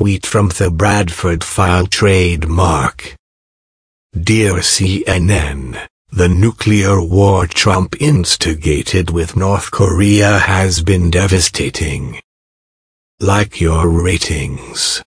tweet from the Bradford file trademark. Dear CNN, the nuclear war Trump instigated with North Korea has been devastating. Like your ratings.